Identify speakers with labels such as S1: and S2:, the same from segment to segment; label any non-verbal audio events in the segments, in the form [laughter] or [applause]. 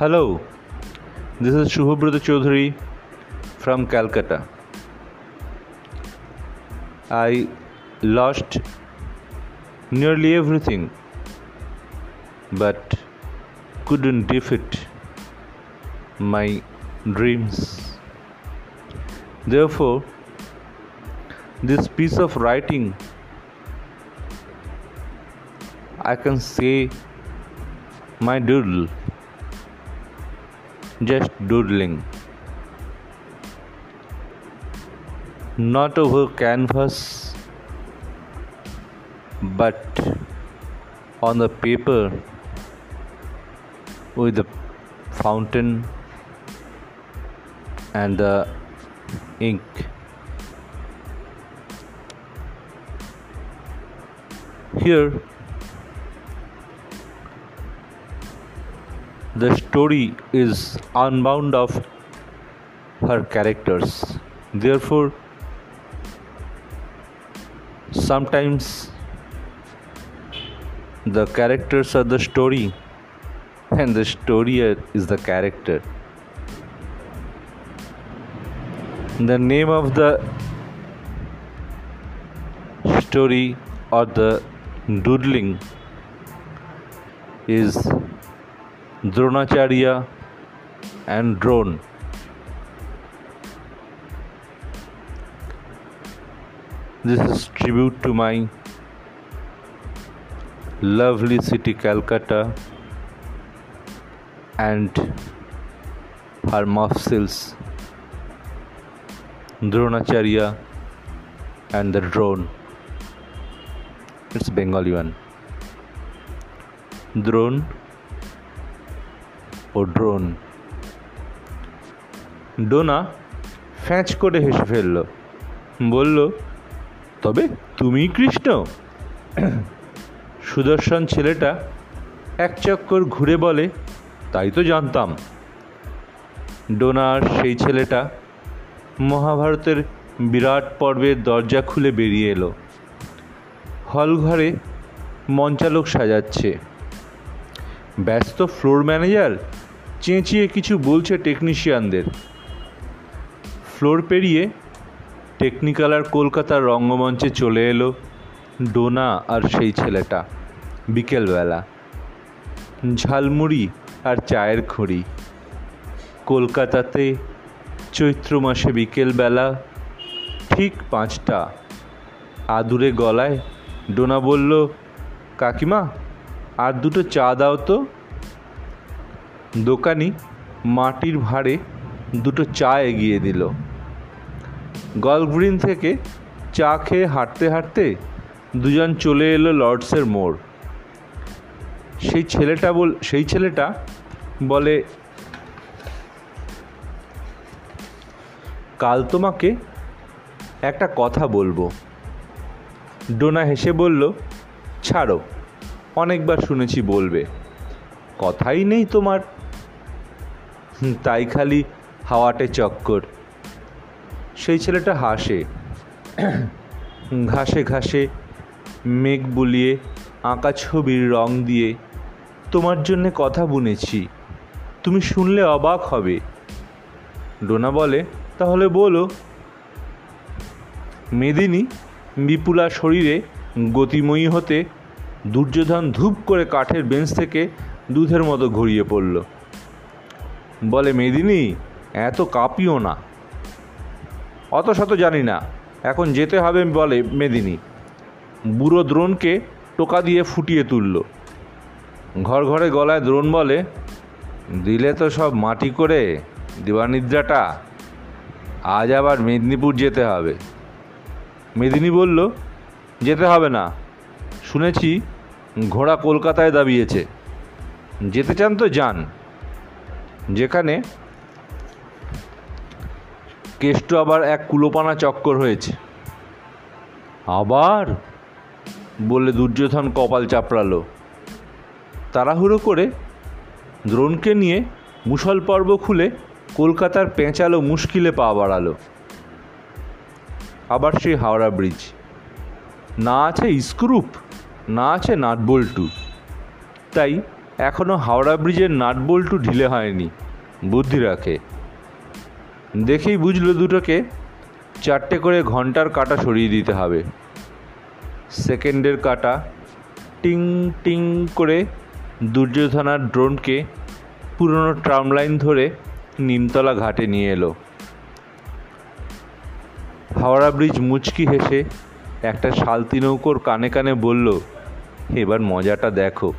S1: Hello, this is Shubhabrata Chaudhary from Calcutta. I lost nearly everything but couldn't defeat my dreams. Therefore, this piece of writing I can say my doodle, just doodling, not over canvas but on the paper with the fountain and the ink. Here, story is unbound of her characters. Therefore, sometimes the characters are the story and the story is the character. The name of the story or the doodling is Dronacharya and Drone. This is tribute to my lovely city Calcutta and her mufsils Dronacharya and the drone. It's Bengali one. Drone ও drone. Dona ফ্যাঁচ করে হেসে ফেলল। বলল, তবে তুমি কৃষ্ণ। সুদর্শন ছেলেটা এক চক্কর ঘুরে বলে, তাই তো জানতাম। ডোনার সেই ছেলেটা মহাভারতের বিরাট পর্বের দরজা খুলে বেরিয়ে এলো। হল ঘরে মঞ্চালোক সাজাচ্ছে। ব্যস্ত ফ্লোর ম্যানেজার চেঁচিয়ে কিছু বলছে টেকনিশিয়ানদের ফ্লোর পেরিয়ে টেকনিক্যাল আর কলকাতার রঙ্গমঞ্চে চলে এলো ডোনা আর সেই ছেলেটা, বিকেলবেলা। ঝালমুড়ি আর চায়ের খড়ি। কলকাতাতে চৈত্র মাসে বিকেলবেলা ঠিক পাঁচটা। আদুরে গলায় ডোনা বলল, কাকিমা, আর দুটো চা দাও তো। দোকানি মাটির ভাঁড়ে দুটো চা এগিয়ে দিল। গলগ্রিন থেকে চা খেয়ে হাঁটতে হাঁটতে দুজন চলে এলো লর্ডসের মোড়। সেই ছেলেটা বল, সেই ছেলেটা বলে, কাল তোমাকে একটা কথা বলব। ডোনা হেসে বলল, ছাড়ো, অনেকবার শুনেছি বলবে। কথাই নেই তোমার। তাই খালি হাওয়াটে চক্কর। সেই ছেলেটা হাসে। ঘাসে ঘাসে মেঘ বুলিয়ে, আঁকা ছবির রং দিয়ে, তোমার জন্যে কথা বুনেছি। তুমি শুনলে অবাক হবে। ডোনা বলে, তাহলে বলো। মেদিনী বিপুলা শরীরে গতিময়ী হতে দুর্যোধন ধূপ করে কাঠের বেঞ্চ থেকে দুধের মতো ঘুরিয়ে পড়ল। বলে, মেদিনী, এত কাঁপিও না। অত শত জানি না। এখন যেতে হবে, বলে মেদিনী। বুড়ো দ্রোণকে টোকা দিয়ে ফুটিয়ে তুলল। ঘর ঘরে গলায় দ্রোণ বলে, দিলে তো সব মাটি করে দিবানিদ্রাটা, আজ আবার মেদিনীপুর যেতে হবে। মেদিনী বলল, যেতে হবে না। শুনেছি ঘোড়া কলকাতায় দাবিয়েছে। যেতে চান তো যান। যেখানে কেষ্ট আবার এক কুলোপানা চক্কর হয়েছে। আবার বলে দুর্যোধন কপাল চাপড়ালো। তাড়াহুড়ো করে দ্রোণকে নিয়ে মুসল পর্ব খুলে কলকাতার পেঁচালো মুশকিলে পা বাড়ালো। আবার সেই হাওড়া ব্রিজ। না আছে স্ক্রুপ না আছে নাটবল্টু। তাই এখনও হাওড়া ব্রিজের নাটবল্টু ঢিলে হয়নি, বুদ্ধি রাখে। দেখেই বুঝলো দুটোকে, চারটে করে ঘণ্টার কাটা সরিয়ে দিতে হবে। সেকেন্ডের কাটা টিং টিং করে দুর্যোধনার ড্রোনকে পুরনো ট্রাম লাইন ধরে নিমতলা ঘাটে নিয়ে এলো। হাওড়া ব্রিজ মুচকি হেসে একটা শালতি নৌকোর কানে কানে বলল, এবার মজাটা দেখো।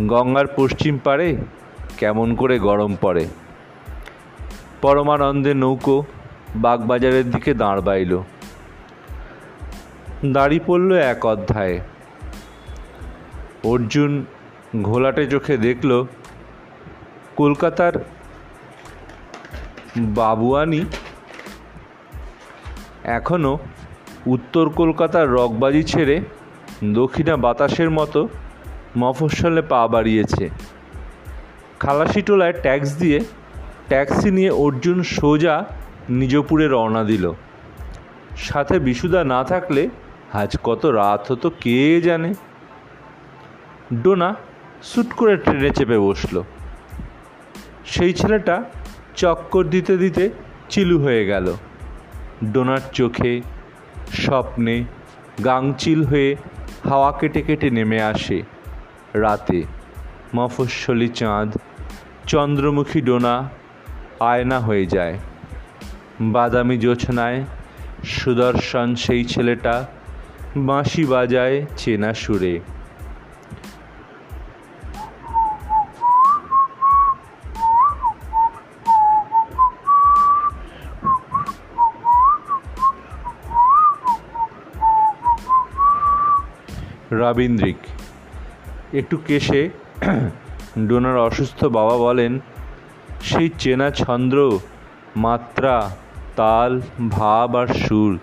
S1: গঙ্গার পশ্চিম পারে কেমন করে গরম পড়ে। পরমানন্দে নৌকো বাগবাজারের দিকে দাঁড় বাইল। দাড়ি পড়ল এক অধ্যায়ে। অর্জুন ঘোলাটে চোখে দেখল, কলকাতার বাবুয়ানি এখনও উত্তর কলকাতার রকবাজি ছেড়ে দক্ষিণা বাতাসের মতো মফস্বলে পা বাড়িয়েছে। খালাসি খালাসিটোলায় ট্যাক্স দিয়ে ট্যাক্সি নিয়ে অর্জুন সোজা নিজপুরে রওনা দিল। সাথে বিশুদা না থাকলে আজ কত রাত হতো কে জানে? ডোনা সুট করে ট্রেনে চেপে বসল। সেই ছেলেটা চক্কর দিতে দিতে চিলু হয়ে গেল। ডোনার চোখে স্বপ্নে গাংচিল হয়ে হাওয়া কেটে কেটে নেমে আসে। রাতে। মফস্বলী চাঁদ, চন্দ্রমুখী ডোনা, আয়না হয়ে যায়। বাদামি জোছনায় সুদর্শন সেই ছেলেটা, বাঁশি বাজায় চেনা সুরে। রবীন্দ্রিক একটু কেশে ডোনার অসুস্থ বাবা বলেন, সেই চেনা ছন্দ্র মাত্রা, তাল, ভাব আর সুর।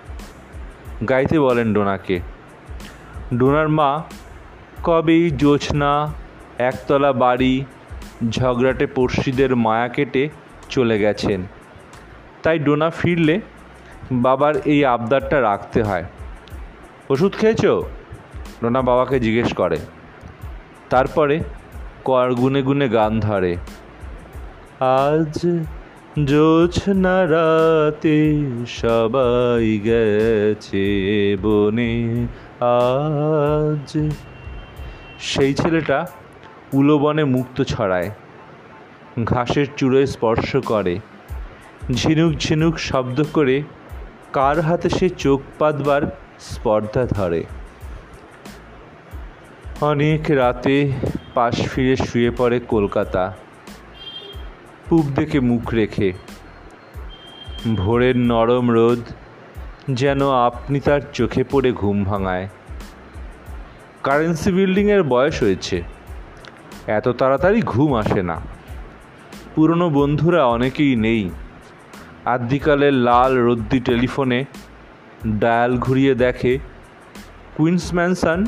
S1: গাইতে বলেন ডোনাকে। ডোনার মা, কবেই জোছনা একতলা বাড়ি, ঝগড়াটে পড়শিদের মায়া কেটে চলে গেছেন। তাই ডোনা ফিরলে বাবার এই আবদারটা রাখতে হয়। ওষুধ খেয়েছো? ডোনা বাবাকে জিজ্ঞেস করে। তারপরে কর গুনে গুনে গান ধরে। আজ জোছনা রাতে সবাই গেছে বনে। আজ সেই ছেলেটা উলোবনে মুক্ত ছড়ায় ঘাসের চূড়োয় স্পর্শ করে। ঝিনুক ঝিনুক শব্দ করে কার হাতে সে চোখ পাতবার স্পর্ধা ধরে। অনেক রাতে পাশ ফিরে শুয়ে পড়ে কলকাতা। পূব দেখে মুখ রেখে। ভোরের নরম রোদ যেন আপনি তার চোখে পড়ে ঘুম ভাঙায়। কারেন্সি বিল্ডিংয়ের বয়স হয়েছে। এত তাড়াতাড়ি ঘুম আসে না। পুরনো বন্ধুরা অনেকেই নেই। আদ্যিকালের লাল রদ্দি টেলিফোনে ডায়াল ঘুরিয়ে দেখে। কুইন্স ম্যানসন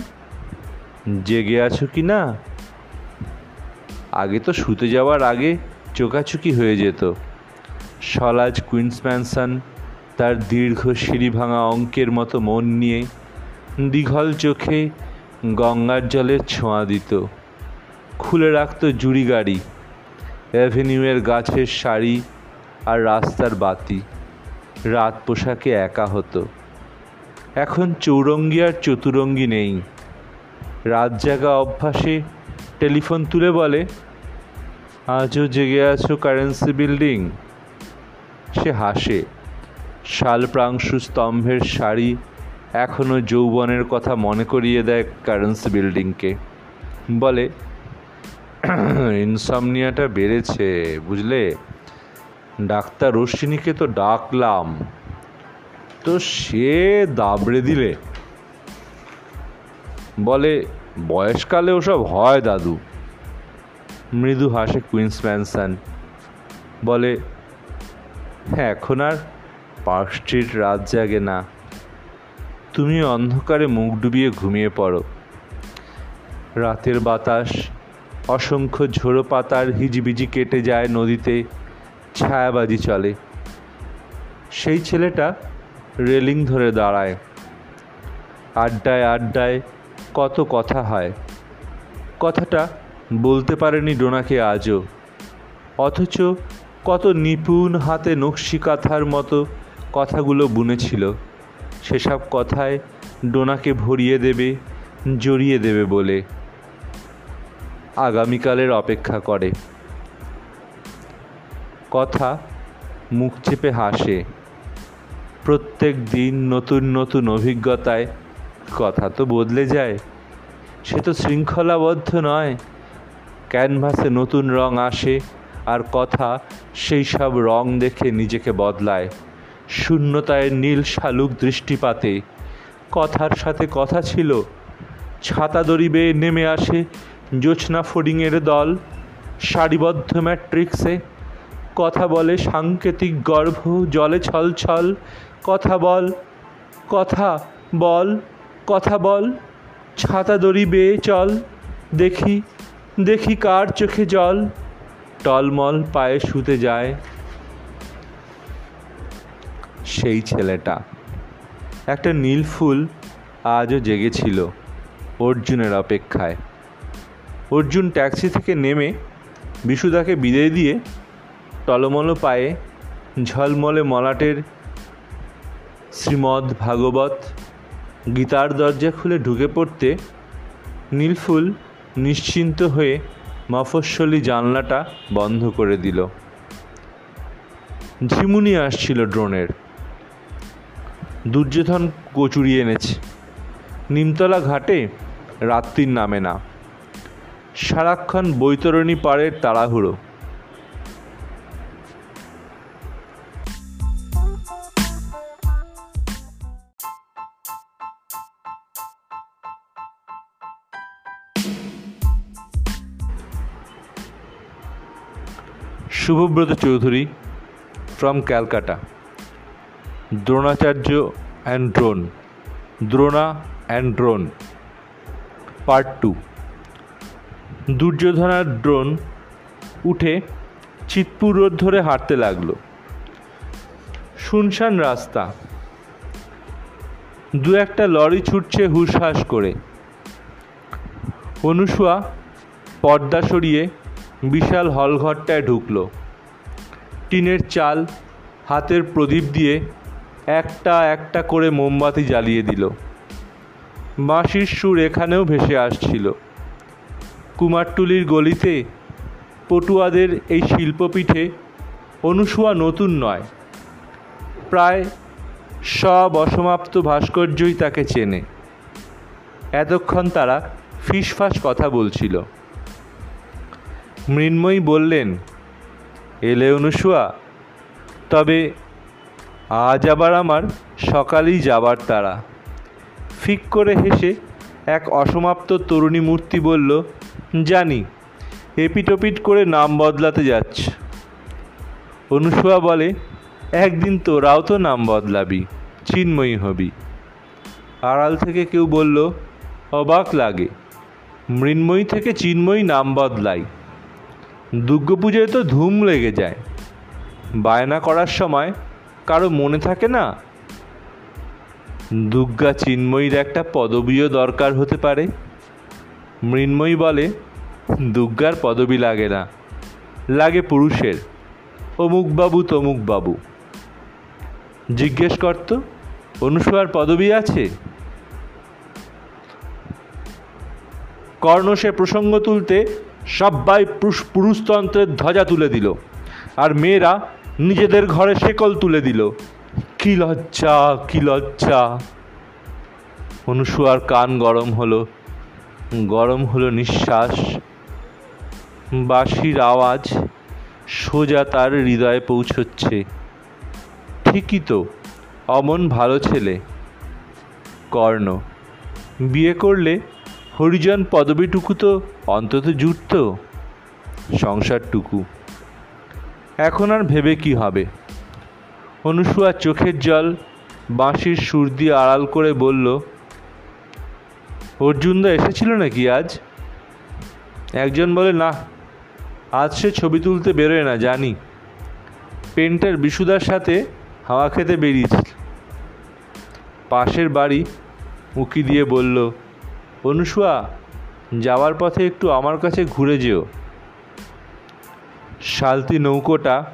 S1: জেগে আছো কি না? আগে তো শুতে যাওয়ার আগে চোকাচুকি হয়ে যেত। সলাজ কুইন্স ম্যানসন তার দীর্ঘ সিঁড়ি ভাঙা অঙ্কের মতো মন নিয়ে দীঘল চোখে গঙ্গার জলের ছোঁয়া দিত। খুলে রাখত জুড়ি গাড়ি, অ্যাভিনিউয়ের গাছের শাড়ি আর রাস্তার বাতি। রাত পোশাকে একা হতো। এখন চৌরঙ্গি আর চতুরঙ্গি নেই। রাত জাগা অভ্যাসে টেলিফোন তুলে বলে, আজও জেগে আছো কারেন্সি বিল্ডিং? সে হাসে। শালপ্রাংশু স্তম্ভের শাড়ি এখনও যৌবনের কথা মনে করিয়ে দেয় কারেন্সি বিল্ডিংকে। বলে, ইনসামনিয়াটা বেড়েছে, বুঝলে? ডাক্তার রশ্মিনীকে তো ডাকলাম। তো সে দাবড়ে দিলে বলে, বয়সকালে ওসব হয় দাদু। মৃদু হাসে কুইন্স ম্যানসন। বলে হ্যাঁ এখন আর পার্ক স্ট্রিট রাত জাগে না। তুমি অন্ধকারে মুখ ডুবিয়ে ঘুমিয়ে পড়ো। রাতের বাতাস, অসংখ্য ঝোড়ো পাতার হিজিবিজি কেটে যায় নদীতে, ছায়াবাজি চলে। সেই ছেলেটা রেলিং ধরে দাঁড়ায়। আড্ডায় আড্ডায় কত কথা হয়। কথাটা বলতে পারেনি ডোনাকে আজও। অথচ কত নিপুণ হাতে নকশি কাঁথার মতো কথাগুলো বুনেছিল। সেসব কথায় ডোনাকে ভরিয়ে দেবে, জড়িয়ে দেবে বলে আগামীকালের অপেক্ষা করে। কথা মুখ চেপে হাসে। প্রত্যেক দিন নতুন নতুন অভিজ্ঞতায় কথা তো বদলে যায়। সে তো শৃঙ্খলাবদ্ধ নয়। ক্যানভাসে নতুন রং আসে আর কথা সেই সব রং দেখে নিজেকে বদলায়। শূন্যতায় নীল শালুক দৃষ্টিপাতে। কথার সাথে কথা ছিল। ছাতা দড়ি বেয়ে নেমে আসে জোছনা ফডিংয়ের দল। সারিবদ্ধ ম্যাট্রিক্সে কথা বলে সাংকেতিক গর্ভ, জলে ছলছল। কথা বল কথা বল। কথা বল, ছাতা দড়ি বেয়ে চল, দেখি দেখি কার চোখে জল, টলমল পায়ে শুতে যায় সেই ছেলেটা। একটা নীল ফুল আজও জেগেছিল অর্জুনের অপেক্ষায়। অর্জুন ট্যাক্সি থেকে নেমে বিশুদাকে বিদায় দিয়ে টলমল পায়ে ঝলমলে মলাটের শ্রীমদ্ ভাগবত গীতার দরজা খুলে ঢুকে পড়তে নীলফুল নিশ্চিন্ত হয়ে মফস্বলী জানলাটা বন্ধ করে দিল। ঝিমুনি আসছিল ড্রোনের। দুর্যোধন কচুরি এনেছে। নিমতলা ঘাটে রাত্রির নামে না। সারাক্ষণ বৈতরণী পাড়ের তাড়াহুড়ো। Subhabrata Chowdhury from Calcutta Dronacharya and drone Drona and drone part two দুর্যোধনার drone উঠে চিতপুর রোড ধরে হাঁটতে লাগল। শুনশান রাস্তা। দু একটা লরি ছুটছে হুসহাস করে। অনুসুয়া পর্দা সরিয়ে বিশাল হলঘরটায় ঢুকলো। টিনের চাল, হাতের প্রদীপ দিয়ে একটা একটা করে মোমবাতি জ্বালিয়ে দিল। বাঁশির সুর এখানেও ভেসে আসছিল। কুমারটুলির গলিতে পটুয়াদের এই শিল্পপীঠে অনুসুয়া নতুন নয়। প্রায় সব অসমাপ্ত ভাস্কর্যই তাকে চেনে। এতক্ষণ তারা ফিসফাস কথা বলছিল। মৃন্ময়ী বললেন, এলে অনুসুয়া, তবে আজ আবার আমার সকালেই যাবার তারা। ফিক করে হেসে এক অসমাপ্ত তরুণী মূর্তি বলল, জানি, এপিটোপিট করে নাম বদলাতে যাচ্ছে। অনুসুয়া বলে, একদিন তোরাও তো নাম বদলাবি, চিন্ময়ী হবি। আড়াল থেকে কেউ বলল, অবাক লাগে, মৃন্ময়ী থেকে চিন্ময়ী নাম বদলাই। দুর্গাপুজোয় তো ধুম লেগে যায়। বায়না করার সময় কারও মনে থাকে না? দুর্গা চিন্ময়ীর একটা পদবীও দরকার হতে পারে। মৃন্ময়ী বলে, দুর্গার পদবী লাগে না। লাগে পুরুষের। অমুকবাবু তমুকবাবু জিজ্ঞেস করত অনুসূয়ার পদবী আছে? কর্ণ সে প্রসঙ্গ তুলতে সবাই পুরুষতন্ত্রের ধ্বজা তুলে দিল। আর মেয়েরা নিজেদের ঘরে শেকল তুলে দিল। কি লজ্জা কি লজ্জা। অনুসুয়ার কান গরম হলো। গরম হলো নিঃশ্বাস। বাঁশির আওয়াজ সোজা তার হৃদয়ে পৌঁছচ্ছে। ঠিকই তো, অমন ভালো ছেলে। কর্ণ, বিয়ে করলে হরিজন পদবীটুকু তো অন্তত জুটত, সংসারটুকু। এখন আর ভেবে কি হবে? অনুসুয়া চোখের জল বাঁশির সুর দিয়ে আড়াল করে বলল অর্জুনদা এসেছিল নাকি আজ? একজন বলে, না, আজ সে ছবি তুলতে বেরোয় না, জানি। পেন্টার বিশুদার সাথে হাওয়া খেতে বেরিয়েছিল। পাশের বাড়ি উঁকি দিয়ে বলল অনুসুয়া যাওয়ার পথে একটু আমার কাছে ঘুরে যেও। শালতি নৌকোটা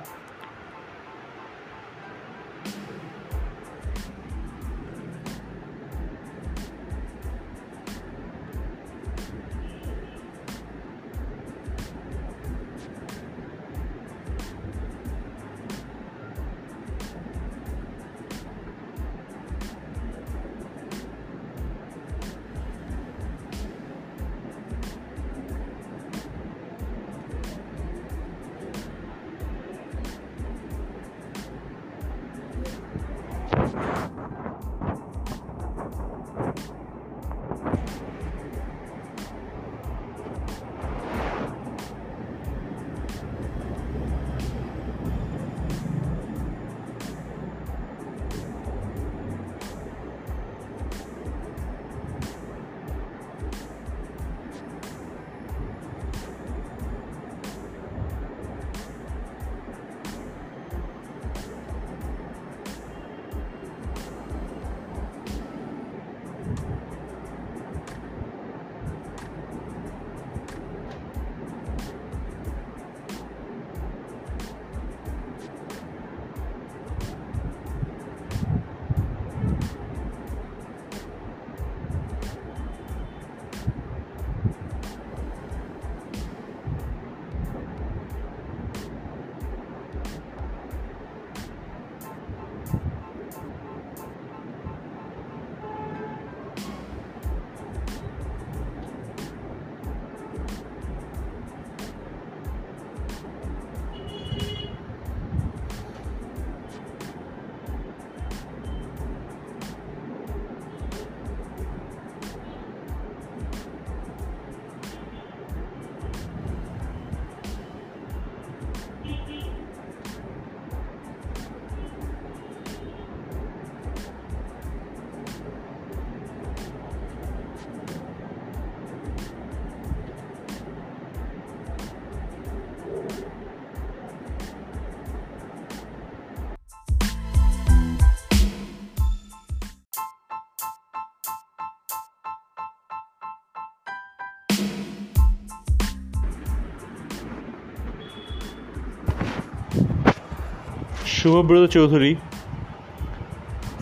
S1: Subhabrata Chowdhury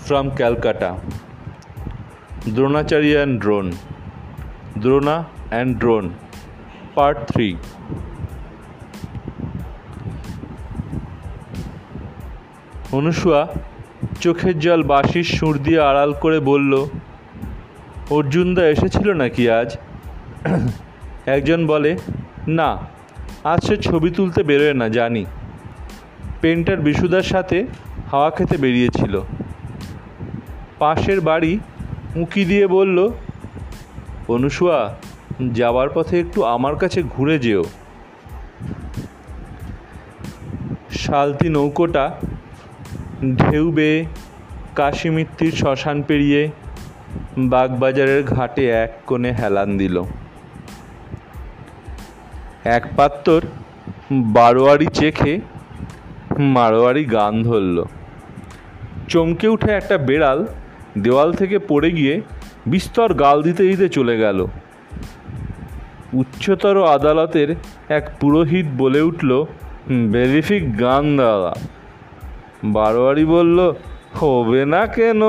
S1: from Calcutta Dronacharya and drone Drona and drone part three Anusuya চোখের জল বাঁশির সুর দিয়ে আড়াল করে বলল অর্জুনদা এসেছিল নাকি আজ? [clears throat] একজন বলে, না, আজ সে ছবি তুলতে বেরোয় না, জানি। পেন্টার বিশুদার সাথে হাওয়া খেতে বেরিয়েছিল। পাশের বাড়ি উঁকি দিয়ে বলল অনুসুয়া যাওয়ার পথে একটু আমার কাছে ঘুরে যেও। শালতি নৌকোটা ঢেউ বেয়ে কাশিমিত্তির শ্মশান পেরিয়ে বাগবাজারের ঘাটে এক কোণে হেলান দিল। এক পাত্তর বারোয়ারি চেখে মারোয়ারি গান ধরল। চমকে উঠে একটা বেড়াল দেওয়াল থেকে পড়ে গিয়ে বিস্তর গাল দিতে দিতে চলে গেল। উচ্চতর আদালতের এক পুরোহিত বলে উঠল বেরিফিক গান দাদা। বারোয়ারি বলল, হবে না কেন?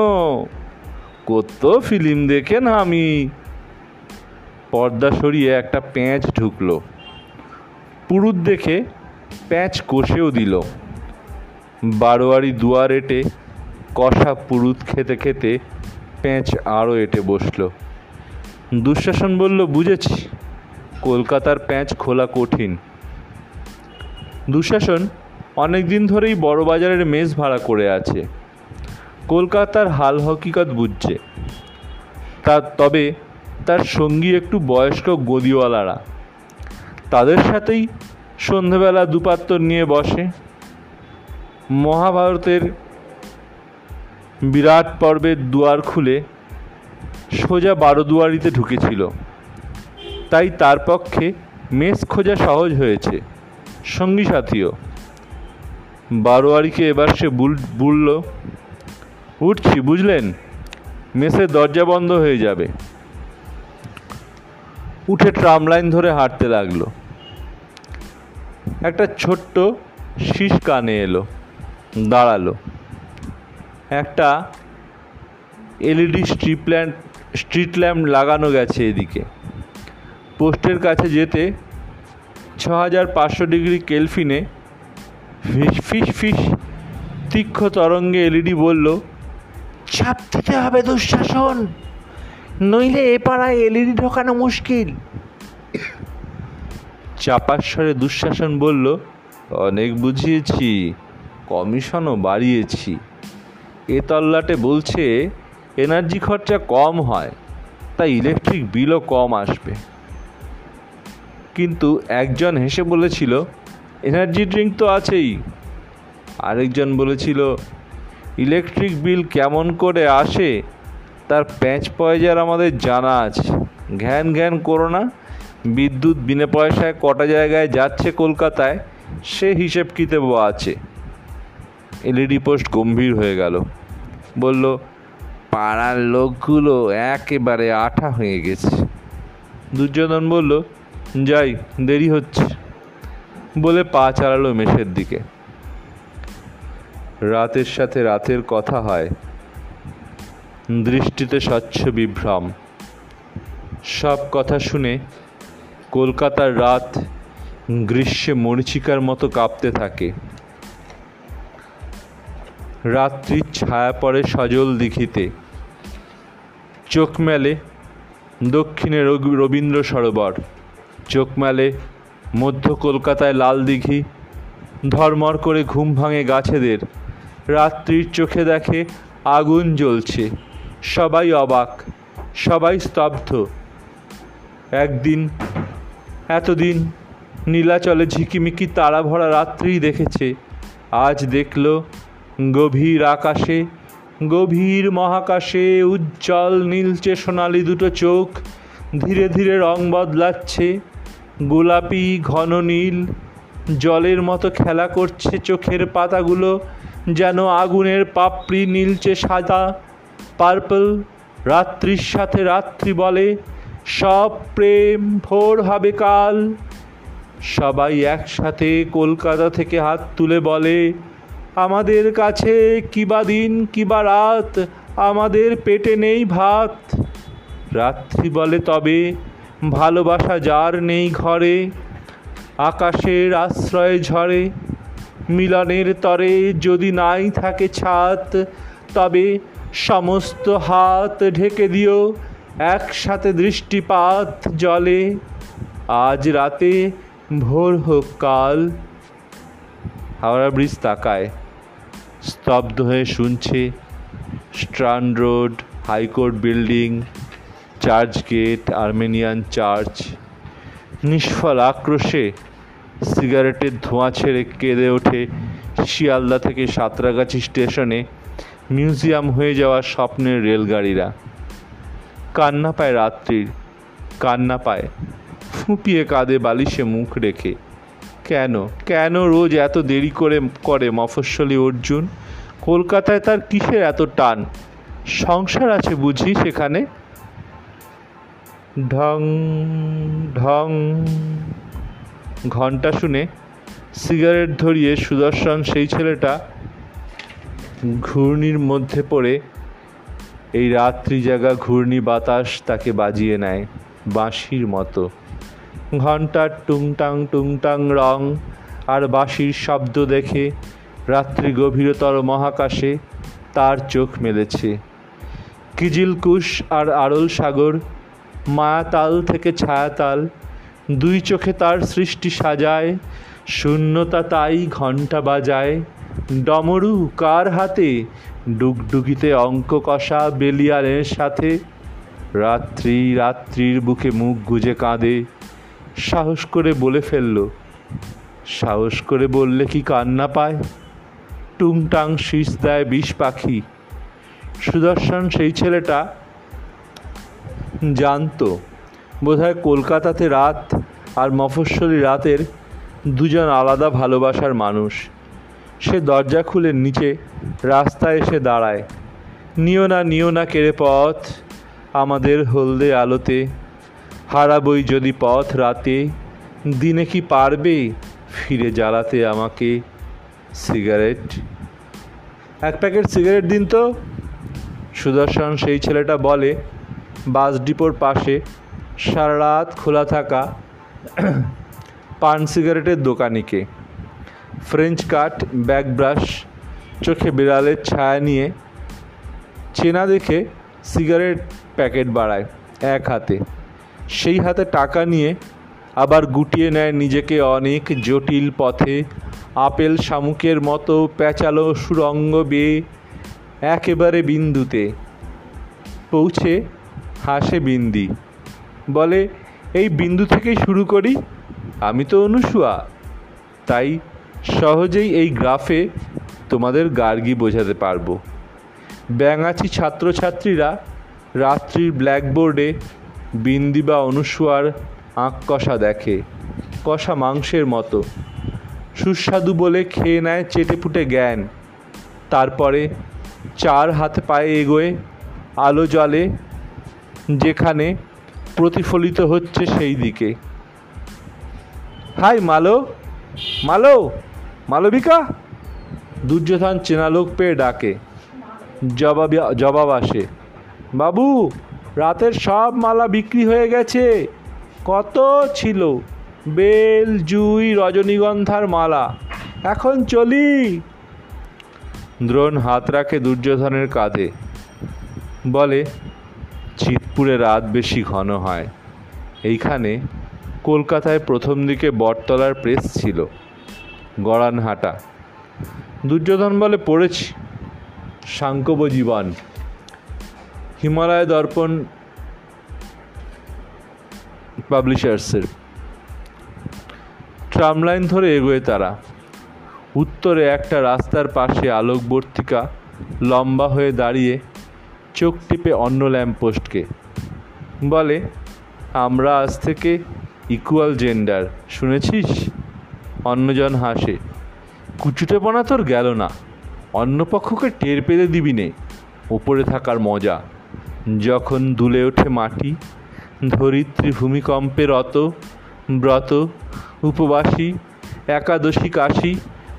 S1: কত ফিল্ম দেখেন আমি? পর্দা সরিয়ে একটা প্যাঁচ ঢুকলো। পুরুত দেখে প্যাঁচ কষেও দিল। বারোয়ারি দুয়ার এটে কষা পুরুত খেতে খেতে প্যাঁচ আরও এটে বসল। দুঃশাসন বলল, বুঝেছি, কলকাতার প্যাঁচ খোলা কঠিন। দুঃশাসন অনেক দিন ধরেই বড়বাজারের মেস ভাড়া করে আছে। কলকাতার হাল হকিকত বুঝছে। তা, তবে তার সঙ্গী একটু বয়স্ক গদিওয়ালারা। তাদের সাথেই সন্ধেবেলা দুপাত্তর নিয়ে বসে। মহাভারতের বিরাট পর্বের দুয়ার খুলে সোজা বারোদুয়ারিতে ঢুকেছিল। তাই তার পক্ষে মেস খোঁজা সহজ হয়েছে। সঙ্গী সাথীও। বারোয়ারিকে এবার সে বলল, উঠছি, বুঝলেন? মেসের দরজা বন্ধ হয়ে যাবে। উঠে ট্রাম লাইন ধরে হাঁটতে লাগল। একটা ছোট্ট শীষ কানে এলো। দাঁড়াল। একটা LED strip lamp, street lamp লাগানো গেছে এদিকে। পোস্টের কাছে যেতে ছ হাজার পাঁচশো ডিগ্রি কেলফিনে ফিস ফিস ফিস, তীক্ষ্ণ তরঙ্গে এলইডি বলল
S2: ছাপ দিতে হবে দুঃশাসন, নইলে এ পাড়ায় এলইডি ঢোকানো মুশকিল।
S1: চাপাস্বরে দুঃশাসন বলল, অনেক বুঝিয়েছি। কমিশনও বাড়িয়েছি। এ তল্লাটে বলছে, এনার্জি খরচা কম হয়, তাই ইলেকট্রিক বিলও কম আসবে। কিন্তু একজন হেসে বলেছিল, এনার্জি ড্রিঙ্ক তো আছেই। আরেকজন বলেছিল, ইলেকট্রিক বিল কেমন করে আসে, তার প্যাঁচ পয়জার আমাদের জানা আছে। ঘ্যান ঘ্যান করো না, বিদ্যুৎ বিনা পয়সায় কটা জায়গায় যাচ্ছে কলকাতায়, সে হিসেব কিতাবও আছে। এলইডি পোস্ট গম্ভীর হয়ে গেল। বলল, পাড়ার লোকগুলো একেবারে আঠা হয়ে গেছে। দুর্যোধন বলল, যাই, দেরি হচ্ছে। বলে পা চালালো মেষের দিকে। রাতের সাথে রাতের কথা হয়। দৃষ্টিতে স্বচ্ছ বিভ্রম। সব কথা শুনে কলকাতার রাত গ্রীষ্মে মরিচিকার মতো কাঁপতে থাকে। রাত্রির ছায়া পড়ে সজল দিঘিতে। চোখ মেলে দক্ষিণে রবীন্দ্র সরোবর। চোখ মেলে মধ্য কলকাতায় লাল দিঘি। ধর্মর করে ঘুম ভাঙে গাছেদের। রাত্রির চোখে দেখে আগুন জ্বলছে। সবাই অবাক, সবাই স্তব্ধ। একদিন, এতদিন নীলাচলে ঝিকিমিকি তারা ভরা রাত্রিই দেখেছে। আজ দেখল গভীর আকাশে, গভীর মহাকাশে উজ্জ্বল নীলচে সোনালি দুটো চোখ, ধীরে ধীরে রং বদলাচ্ছে, গোলাপি ঘন নীল, জলের মতো খেলা করছে চোখের পাতাগুলো, যেন আগুনের পাপড়ি নীলচে সাদা, পার্পল, রাত্রির সাথে রাত্রি বলে, সব প্রেম ভোর হবে কাল। সবাই একসাথে কলকাতা থেকে হাত তুলে বলে আমাদের কাছে কিবা দিন কিবা রাত, আমাদের পেটে নেই ভাত। রাত্রি বলে তবে, ভালোবাসা যার নেই ঘরে, আকাশের আশ্রয়ে ঝরে, মিলনের তরে যদি নাই থাকে ছাত, তবে সমস্ত হাত ঢেকে দিও, একসাথে দৃষ্টিপাত জলে। আজ রাতে ভোর হোক কাল। হাওড়া ব্রিজ তাকায়। স্তব্ধ হয়ে শুনছে Strand Road, high court building, church gate, Armenian church. নিষ্ফল আক্রোশে সিগারেটের ধোঁয়া ছেড়ে কেঁদে ওঠে শিয়ালদা থেকে সাঁতরাগাছি স্টেশনে। মিউজিয়াম হয়ে যাওয়া স্বপ্নের রেলগাড়িরা। কান্না পায় রাত্রির, কান্না পায়, ফুঁপিয়ে কাঁদে বালিশে মুখ রেখে। কেন? কেন রোজ এত দেরি করে করে মফস্বলী অর্জুন? কলকাতায় তার কিসের এত টান? সংসার আছে বুঝি সেখানে? ঢং ঢং। ঘণ্টা শুনে সিগারেট ধরিয়ে সুদর্শন সেই ছেলেটা ঘূর্ণির মধ্যে পড়ে, এই রাত্রি জাগা ঘূর্ণি বাতাস তাকে বাজিয়ে নেয় বাঁশির মতো। ঘণ্টার টুংটাং টুংটাং রং, আর বাঁশির শব্দ দেখে রাত্রি গভীরতর মহাকাশে তার চোখ মেলেছে। কিজিলকুশ আর আড়ল সাগর, মায়াতাল থেকে ছায়াতাল, দুই চোখে তার সৃষ্টি সাজায়, শূন্যতা তাই ঘণ্টা বাজায়। ডমরু, কার হাতে? ডুগডুগিতে অঙ্ক কষা বেলিয়ারের সাথে। রাত্রি, রাত্রির বুকে মুখ গুজে কাঁদে। সাহস করে বলে ফেলল। সাহস করে বললে কি কান্না পায়? টুংটাং শীষ দেয় বিষ পাখি। সুদর্শন সেই ছেলেটা জানতো, বোধহয় কলকাতাতে রাত আর মফস্বলী রাতের দুজন আলাদা ভালোবাসার মানুষ। সে দরজা খুলে নিচে রাস্তায় এসে দাঁড়ায়। নিও না নিও না কেড়ে পথ আমাদের হলদে আলোতে। হারাবই যদি পথ রাতে, দিনে কি পারবে ফিরে জ্বালাতে আমাকে সিগারেট? এক প্যাকেট সিগারেট দিন তো। সুদর্শন সেই ছেলেটা বলে, বাস ডিপোর পাশে, সারা রাত খোলা থাকা পান সিগারেটের দোকানিকে। ফ্রেঞ্চ কাট ব্যাক ব্রাশ, চোখে বিড়ালের ছায়া নিয়ে চেনা দেখে সিগারেট প্যাকেট বাড়ায় এক হাতে। সেই হাতে টাকা নিয়ে আবার গুটিয়ে নেয় নিজেকে অনেক জটিল পথে। আপেল শামুকের মতো প্যাঁচালো সুরঙ্গ বেয়ে একেবারে বিন্দুতে পৌঁছে হাসে বিন্দি। বলে, এই বিন্দু থেকেই শুরু করি? আমি তো অনুসুয়া। তাই সহজেই এই গ্রাফে তোমাদের গার্গি বোঝাতে পারব। ব্যাঙাচি ছাত্রছাত্রীরা রাত্রির ব্ল্যাকবোর্ডে বিন্দি বা অনুসুয়ার আঁক কষা দেখে, কষা মাংসের মতো। সুস্বাদু বলে খেয়ে নেয় চেটেপুটে জ্ঞান। তারপরে চার হাত পায়ে এগোয় আলো জলে, যেখানে প্রতিফলিত হচ্ছে সেই দিকে। হাই, মালো মালো, মালবিকা। দুর্যোধন চেনা লোক পেয়ে ডাকে। জবাব জবাব আসে, বাবু রাতের সব মালা বিক্রি হয়ে গেছে। কত ছিল? বেল, জুই, রজনীগন্ধার মালা। এখন চলি। দ্রোণ হাত রাখে দুর্যোধনের কাঁধে। বলে, চিতপুরে রাত বেশি ঘন হয়। এইখানে কলকাতায় প্রথম দিকে বটতলার প্রেস ছিল, গড়ানহাটা। দুর্যোধন বলে, পড়েছি। সাংকব জীবন। হিমালয় দর্পণ পাবলিশার্সের। ট্রাম লাইন ধরে এগোয় তারা। উত্তরে একটা রাস্তার পাশে আলোকবর্তিকা লম্বা হয়ে দাঁড়িয়ে চোখ টিপে অন্য ল্যাম্পপোস্টকে। বলে, আমরা আজ থেকে ইকুয়াল জেন্ডার শুনেছিস? অন্যজন হাসে, কুচুটেপনা তোর গেল না। অন্য পক্ষকে টের পেতে দিবি নে। ওপরে থাকার মজা। যখন দুলে ওঠে মাটি, ধরিত্রী ভূমিকম্পে রত, ব্রত, উপবাসী, একাদশী কাশী,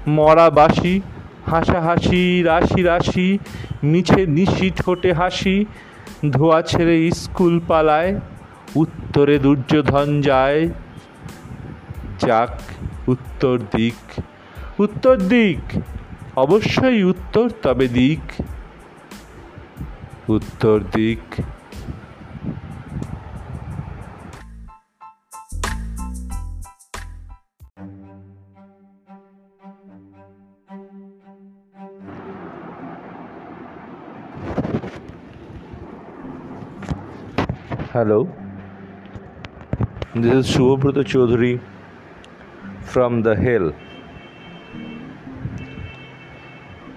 S1: মরা বাসি, হাসাহাসি, রাশি রাশি, মিছে নিশি ঠোঁটে হাসি, ধোয়া ছেড়ে স্কুল পালায়, উত্তরে দুর্যোধন যায়। যাক, উত্তর দিক উত্তর দিক, অবশ্যই উত্তর তবে দিক। উত্তর দিক Hello, this is Shubhabrata Chaudhary from the Hill.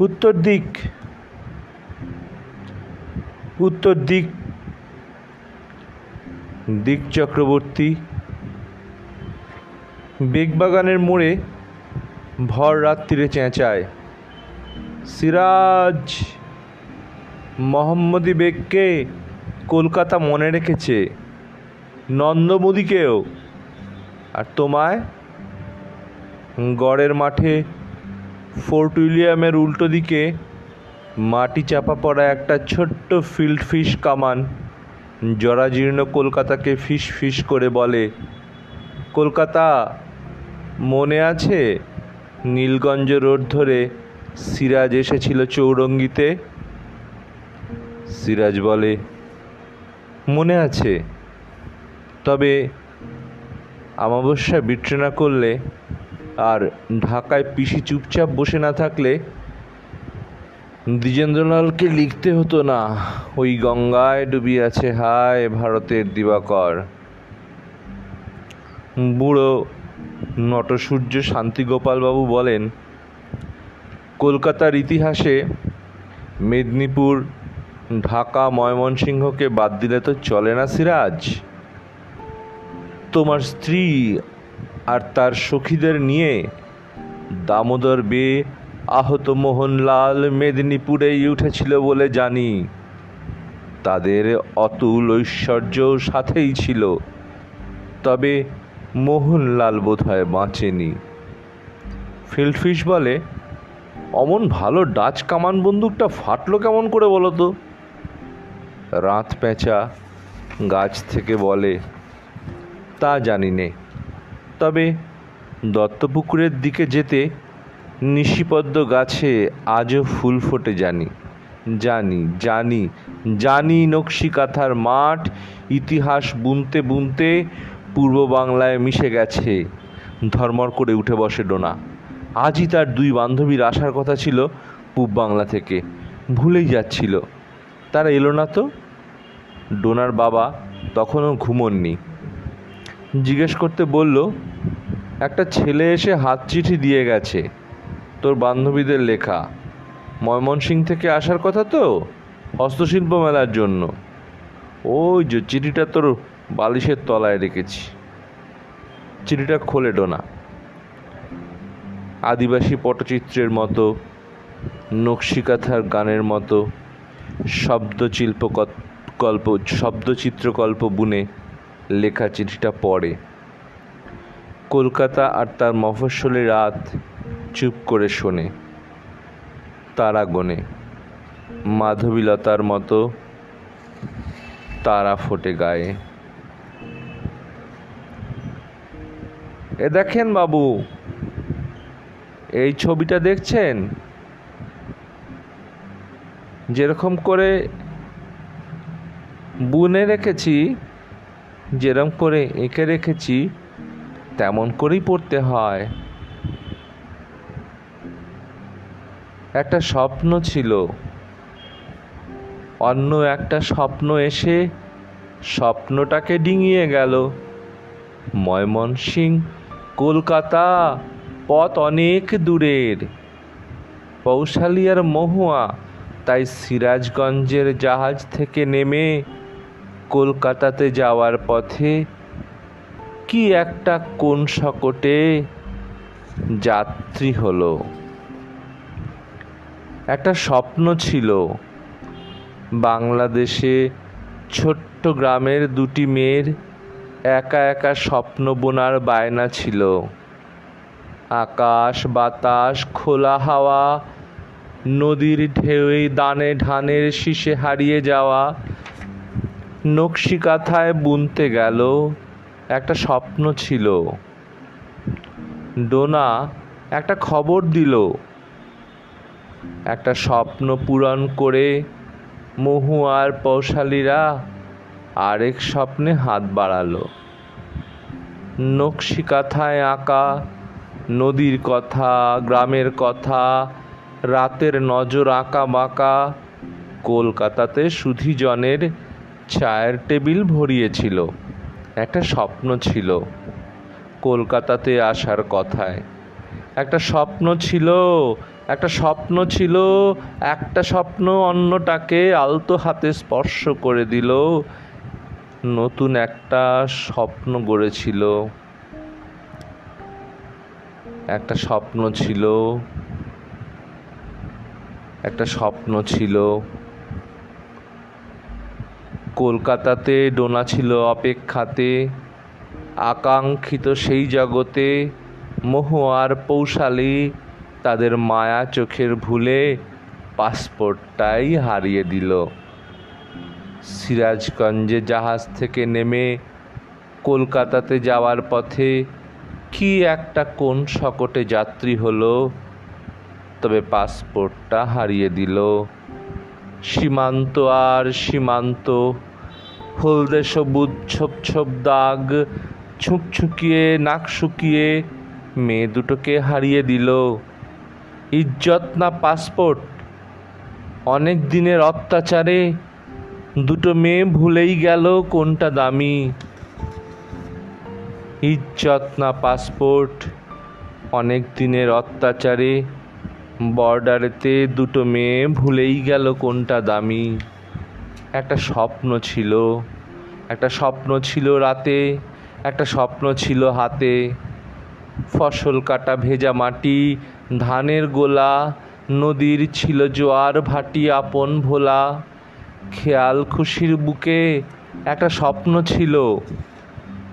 S1: উত্তর দিক উত্তর দিক দিক চক্রবর্তী, বেগবাগানের মোড়ে ভর রাত্রিরে চেঁচায়। সিরাজ মোহাম্মদী বেগকে কলকাতা মনে রেখেছে নন্দমুদিকেও আর তোমায়? গড়ের মাঠে ফোর্ট উইলিয়ামের উল্টো দিকে মাটি চাপা পড়া একটা ছোট্ট ফিল্ড ফিশ কামান। জরাজীর্ণ কলকাতাকে ফিস ফিস করে বলে, কলকাতা, মনে আছে নীলগঞ্জ রোড ধরে সিরাজ এসেছিল চৌরঙ্গিতে? সিরাজ বলে, মনে আছে। তবে অমাবস্যা বিট্রে না করলে আর ঢাকায় পিসি চুপচাপ বসে না থাকলে দ্বিজেন্দ্রলালকে লিখতে হতো না। ওই গঙ্গায় ডুবি আছে, হায় ভারতের দিবাকর। বুড়ো নটসূর্য শান্তিগোপালবাবু বলেন, কলকাতার ইতিহাসে মেদিনীপুর, ঢাকা, ময়মনসিংহকে বাদ দিলে তো চলে না সিরাজ। তোমার স্ত্রী আর তার সখীদের নিয়ে দামোদর বে আহত মোহনলাল মেদিনীপুরেই উঠেছিল বলে জানি। তাদের অতুল ঐশ্বর্য সাথেই ছিল।
S3: তবে মোহনলাল বোধ হয় বাঁচেনি। ফিল্ডফিশ বলে, অমন ভালো ডাচ কামান বন্দুকটা ফাটলো কেমন করে বলো তো? রাত পেঁচা গাছ থেকে বলে, তা জানি নে। তবে দত্তপুকুরের দিকে যেতে নিশিপদ্ম গাছে আজও ফুল ফোটে জানি। জানি জানি জানি নকশি কাঁথার মাঠ, ইতিহাস বুনতে বুনতে পূর্ব বাংলায় মিশে গেছে। ধর্মর করে উঠে বসে ডোনা। আজই তার দুই বান্ধবীর আসার কথা ছিল পূব বাংলা থেকে। ভুলেই যাচ্ছিল। তারা এলো না তো? ডোনার বাবা তখনও ঘুমননি। জিজ্ঞেস করতে বলল, একটা ছেলে এসে হাত চিঠি দিয়ে গেছে। তোর বান্ধবীদের লেখা। ময়মনসিং থেকে আসার কথা তো? হস্তশিল্প মেলার জন্য। ওই যে চিঠিটা তোর বালিশের তলায় রেখেছি। চিঠিটা খোলে ডোনা। আদিবাসী পটচিত্রের মতো, নকশিকাথার গানের মতো, শব্দশিল্প কল্প শব্দচিত্রকল্প বুনে লেখা চিঠিটা পড়ে। কলকাতা আর তার মফস্বলে রাত চুপ করে শোনে। তারা গনে। মাধবীলতার মতো তারা ফোটে গায়ে। এ দেখেন বাবু, এই ছবিটা দেখছেন? যেরকম করে বুনে রেখেছি, যেরকম করে এঁকে রেখেছি, তেমন করেই পড়তে হয়। একটা স্বপ্ন ছিল। অন্য একটা স্বপ্ন এসে স্বপ্নটাকে ডিঙিয়ে গেল। ময়মনসিং, কলকাতা, পথ অনেক দূরের। পৌশালিয়ার মহুয়া তাই সিরাজগঞ্জের জাহাজ থেকে নেমে কলকাতাতে যাওয়ার পথে কি একটা কোন শকটে যাত্রী হলো। একটা স্বপ্ন ছিল। বাংলাদেশে ছোট্ট গ্রামের দুটি মেয়ের একা একা স্বপ্ন বোনার বায়না ছিল। আকাশ, বাতাস, খোলা হাওয়া, নদীর ঢেউয়ে দানে ঢানের শীষে হারিয়ে যাওয়া। নকশি কাঁথায় বুনতে গেল একটা স্বপ্ন ছিল। ডোনা একটা খবর দিল। একটা স্বপ্ন পূরণ করে মহুয়ার পৌশালীরা আরেক স্বপ্নে হাত বাড়ালো। নকশি কাঁথায় আঁকা, নদীর কথা, গ্রামের কথা, রাতের নজর আঁকা বাঁকা, কলকাতাতে সুধীজনের চায়ের টেবিল ভরিয়েছিল। একটা স্বপ্ন ছিল কলকাতাতে আসার কথায়। একটা স্বপ্ন ছিল একটা স্বপ্ন ছিল, একটা স্বপ্ন অন্যটাকে আলতো হাতে স্পর্শ করে দিল। নতুন একটা স্বপ্ন গড়েছিল। একটা স্বপ্ন ছিল। একটা স্বপ্ন ছিল। কলকাতাতে ডোনা ছিল অপেক্ষাতে। আকাঙ্ক্ষিত সেই জগতে, মহুয়ার পৌশালী তাদের মায়া চোখের ভুলে পাসপোর্টটাই হারিয়ে দিল। সিরাজগঞ্জে জাহাজ থেকে নেমে কলকাতাতে যাওয়ার পথে কি একটা কোন শকটে যাত্রী হলো, তবে পাসপোর্টটা হারিয়ে দিল। সীমান্ত আর সীমান্ত, হলদে সবুজ ছোপ ছোপ দাগ, ছুকছুকিয়ে, নাক শুকিয়ে, মেয়ে দুটোকে হারিয়ে দিল। ইজ্জত না পাসপোর্ট? অনেক দিনের অত্যাচারে দুটো মেয়ে ভুলেই গেল কোনটা দামি? ইজ্জত না পাসপোর্ট? অনেক দিনের অত্যাচারে বর্ডারেতে দুটো মেয়ে ভুলেই গেল কোনটা দামি? একটা স্বপ্ন ছিল, একটা স্বপ্ন ছিল রাতে, একটা স্বপ্ন ছিল হাতে। ফসল কাটা ভেজা মাটি ধানের গোলা, নদীর ছিল জোয়ার, ভাটি আপন ভোলা। খেয়াল খুশির বুকে একটা স্বপ্ন ছিল।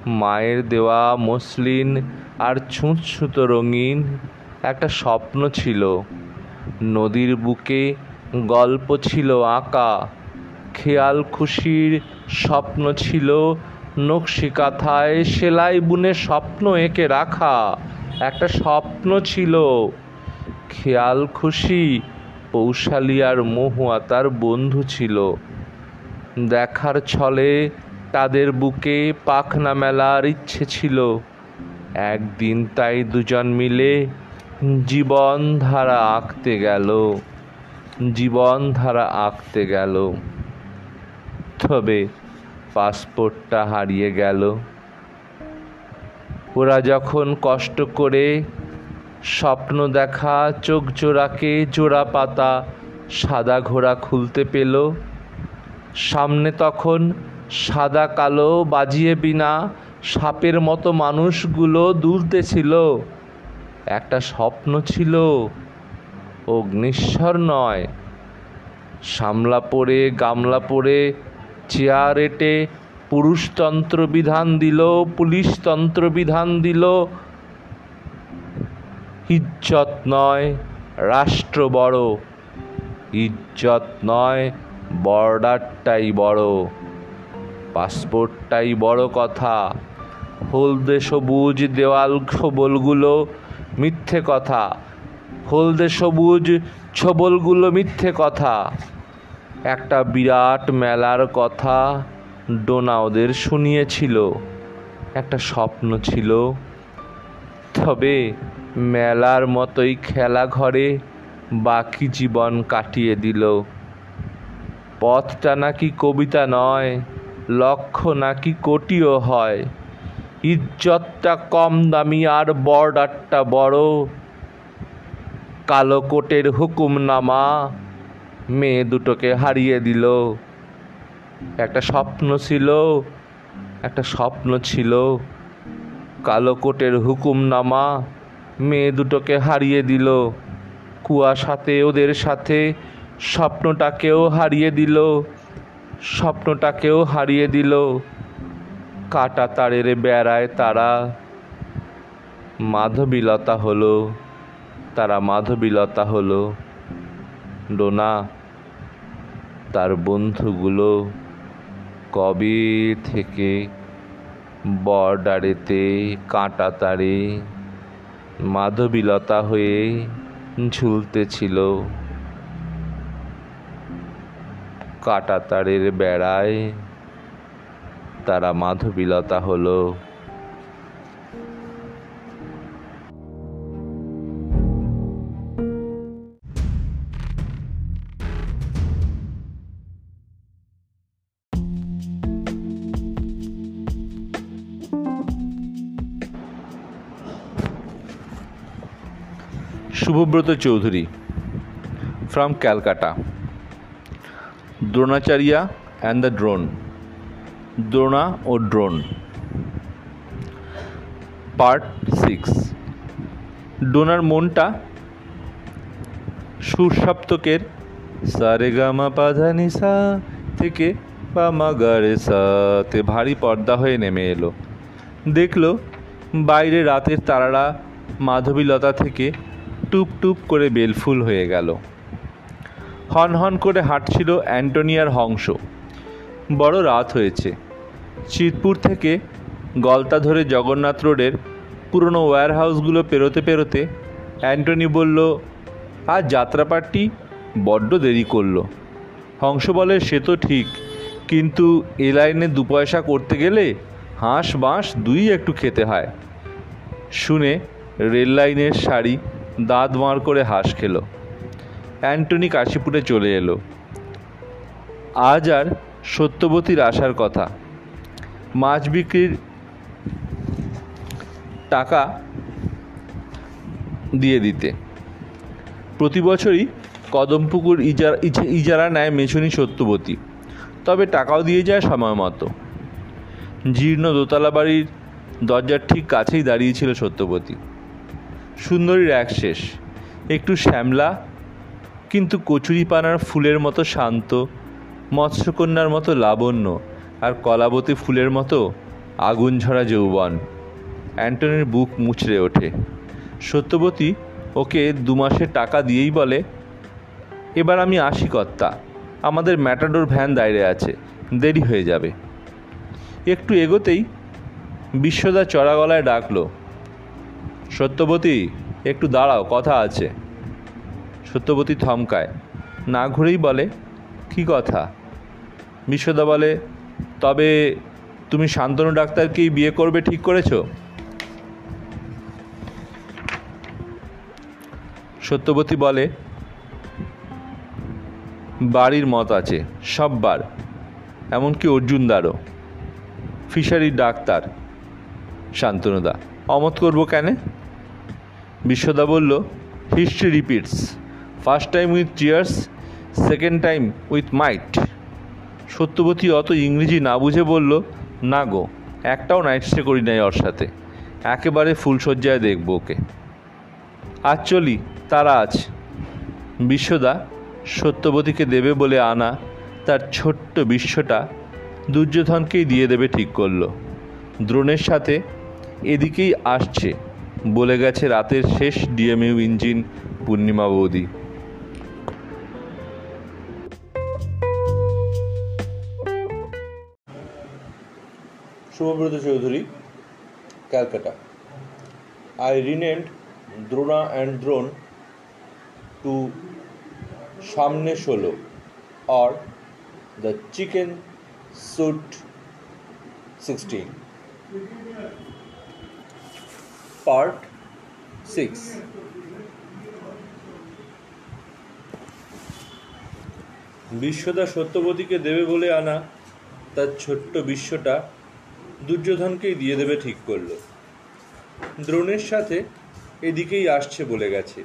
S3: মায়ের দেওয়া মসলিন আর ছুঁচছুতো রঙিন একটা স্বপ্ন ছিল। নদীর বুকে গল্প ছিল আঁকা। খেয়াল খুশির স্বপ্ন ছিল নকশি কাঁথায় সেলাই বুনে স্বপ্ন এঁকে রাখা। একটা স্বপ্ন ছিল। খেয়াল খুশি, পৌশালী আর মহুয়া তার বন্ধু ছিল। দেখার ছলে তাদের বুকে পাখনা মেলার ইচ্ছে ছিল। একদিন তাই দুজন মিলে জীবন ধারা আঁকতে গেল। জীবন ধারা আঁকতে গেল। তবে পাসপোর্টটা হারিয়ে গেল। ওরা যখন কষ্ট করে স্বপ্ন দেখা, চোখ জোড়াকে জোড়া পাতা, সাদা ঘোড়া খুলতে পেল, সামনে তখন সাদা কালো বাজিয়ে বিনা সাপের মতো মানুষগুলো দুলতেছিল একটা স্বপ্ন ছিল অগ্নিশ্বর নয়। সামলা পড়ে, গামলা পড়ে, চেয়ার এটে পুরুষতন্ত্র বিধান দিল পুলিশতন্ত্র বিধান দিল। ইজ্জত নয় রাষ্ট্র বড়, ইজ্জত নয় বর্ডারটাই বড়। পাসপোর্টটাই বড় কথা, হলদে সবুজ দেওয়াল ছবলগুলো মিথ্যে কথা, হলদে সবুজ ছবলগুলো মিথ্যে কথা। একটা বিরাট মেলার কথা ডোনা ওদের শুনিয়েছিল। একটা স্বপ্ন ছিল। তবে মেলার মতোই খেলা ঘরে বাকি জীবন কাটিয়ে দিল। পথটা নাকি কবিতা নয় লক্ষ্য নাকি কোটিও হয়। ইজ্জতটা কম দামি আর বর্ডারটা বড়। কালো কোটের হুকুমনামা মেয়ে দুটোকে হারিয়ে দিল। একটা স্বপ্ন ছিল, একটা স্বপ্ন ছিল। কালো কোটের হুকুমনামা মেয়ে দুটোকে হারিয়ে দিল। কুয়াশাতে ওদের সাথে স্বপ্নটাকেও হারিয়ে দিল, স্বপ্নটাকেও হারিয়ে দিল। কাটা তারের বেড়ায় তারা মাধবীলতা হলো, তারা মাধবীলতা হলো। ডোনা, তার বন্ধুগুলো কবে থেকে বর্ডারেতে কাঁটাতারে মাধবীলতা হয়ে ঝুলতেছিল। কাঁটাতারের বেড়ায় তারা মাধবীলতা হলো।
S1: Shubhabrata Chowdhury from Calcutta Dronacharya and the drone Drona O drone part six ডোনার মনটা সুরসপ্তকের সারেগামা পাধানিসা থেকে পামা গারে সাতে ভারী পর্দা হয়ে নেমে এলো। দেখল বাইরে রাতের তারারা মাধবীলতা থেকে টুপ টুপ করে বেলফুল হয়ে গেল। হন হন করে হাঁটছিল অ্যান্টোনিয়ার হংস। বড় রাত হয়েছে। চিতপুর থেকে গলতা ধরে জগন্নাথ রোডের পুরনো ওয়্যারহাউসগুলো পেরোতে পেরোতে অ্যান্টনি বলল, আজ যাত্রাপাটটি বড্ড দেরি করল। হংস বলে, সে তো ঠিক, কিন্তু এ লাইনে দু পয়সা করতে গেলে হাঁস বাঁশ দুই একটু খেতে হয়। শুনে রেল লাইনের শাড়ি দাঁত মার করে হাঁস খেলো। অ্যান্টনি কাশীপুরে চলে এলো। আজ আর সত্যবতীর আসার কথা। মাছ বিক্রির টাকা দিয়ে দিতে। প্রতি বছরই কদমপুকুর ইজারা, ইজা- ইজারা নেয় মেছুনি সত্যবতী। তবে টাকাও দিয়ে যায় সময় মতো। জীর্ণ দোতলা বাড়ির দরজার ঠিক কাছেই দাঁড়িয়েছিল সত্যবতী। সুন্দরীর এক শেষ। একটু শ্যামলা, কিন্তু কচুরিপানার ফুলের মতো শান্ত, মৎস্যকন্যার মতো লাবণ্য, আর কলাবতী ফুলের মতো আগুন ঝরা যৌবন। অ্যান্টনির বুক মুচড়ে ওঠে। সত্যবতী ওকে দু মাসের টাকা দিয়েই বলে, এবার আমি আসি কর্তা, আমাদের ম্যাটাডোর ভ্যান দাঁড়িয়ে আছে, দেরি হয়ে যাবে। একটু এগোতেই বিশ্বদা চড়া গলায় ডাকলো সত্যবতী, একটু দাঁড়াও, কথা আছে। সত্যবতী থমকায়। না ঘুরেই বলে, কি কথা? বিশ্বদা বলে, তবে তুমি শান্তনু ডাক্তারকেই বিয়ে করবে ঠিক করেছ? সত্যবতী বলে, বাড়ির মত আছে, সববার। এমনকি অর্জুনদারও। ফিশারির ডাক্তার, শান্তনুদা। অমত করব কেন? বিশ্বদা বলল history repeats first time with cheers second time with might Satyabati অত ইংরেজি না বুঝে বলল, না গো, একটাও নাইট স্টে করি নাই ওর সাথে। একেবারে ফুলশয্যায় দেখব ওকে। আজ চলি তারা আজ? বিশ্বদা, সত্যবতীকে দেবে বলে আনা তার ছোট্ট বিশ্বটা দুর্যোধনকেই দিয়ে দেবে ঠিক করল। দ্রোণের সাথে এদিকেই আসছে। বলে গেছে রাতের শেষ ডিএমইউ ইঞ্জিন পূর্ণিমা বৌদি। শুভব্রত চৌধুরী, ক্যালকাটা। আই রিনেন্ড দ্রোণা অ্যান্ড দ্রোণ টু সামনে ষোলো, or the chicken suit 16 part 6 বিশ্বদা সত্যবতীকে দেবে বলে আনা তার ছোট্ট বিশ্বটা দুর্যোধনকেই দিয়ে দেবে ঠিক করল। দ্রোণের সাথে এদিকেই আসছে বলে গেছে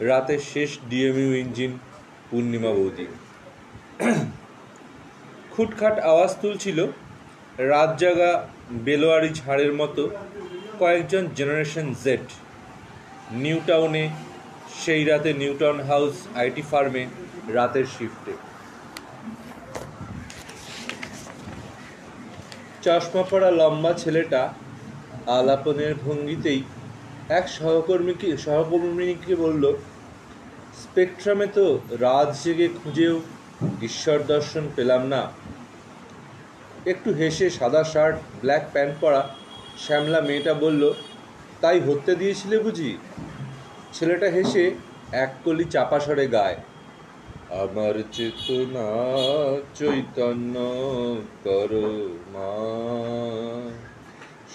S1: রাতের শেষ ডিএমইউ ইঞ্জিন পূর্ণিমা বৌদি খুটখাট আওয়াজ তুলছিল রাত জাগা বেলোয়ারি ঝাড়ের মতো কয়েকজন জেনারেশন জেড নিউ টাউনে সেই রাতে নিউটাউন হাউস আইটি ফার্মে রাতের শিফটে। চশমা পড়া লম্বা ছেলেটা আলাপনের ভঙ্গিতেই এক সহকর্মীকে সহকর্মীকে বলল, স্পেকট্রামে তো রাত জেগে খুঁজেও ঈশ্বর দর্শন পেলাম না। একটু হেসে সাদা শার্ট, ব্ল্যাক প্যান্ট পরা শ্যামলা মেয়েটা বলল, তাই হত্যে দিয়েছিলে বুঝি? ছেলেটা হেসে এক কলি চাপা স্বরে গায়, আমার চেতনা চৈতন্য করো মা।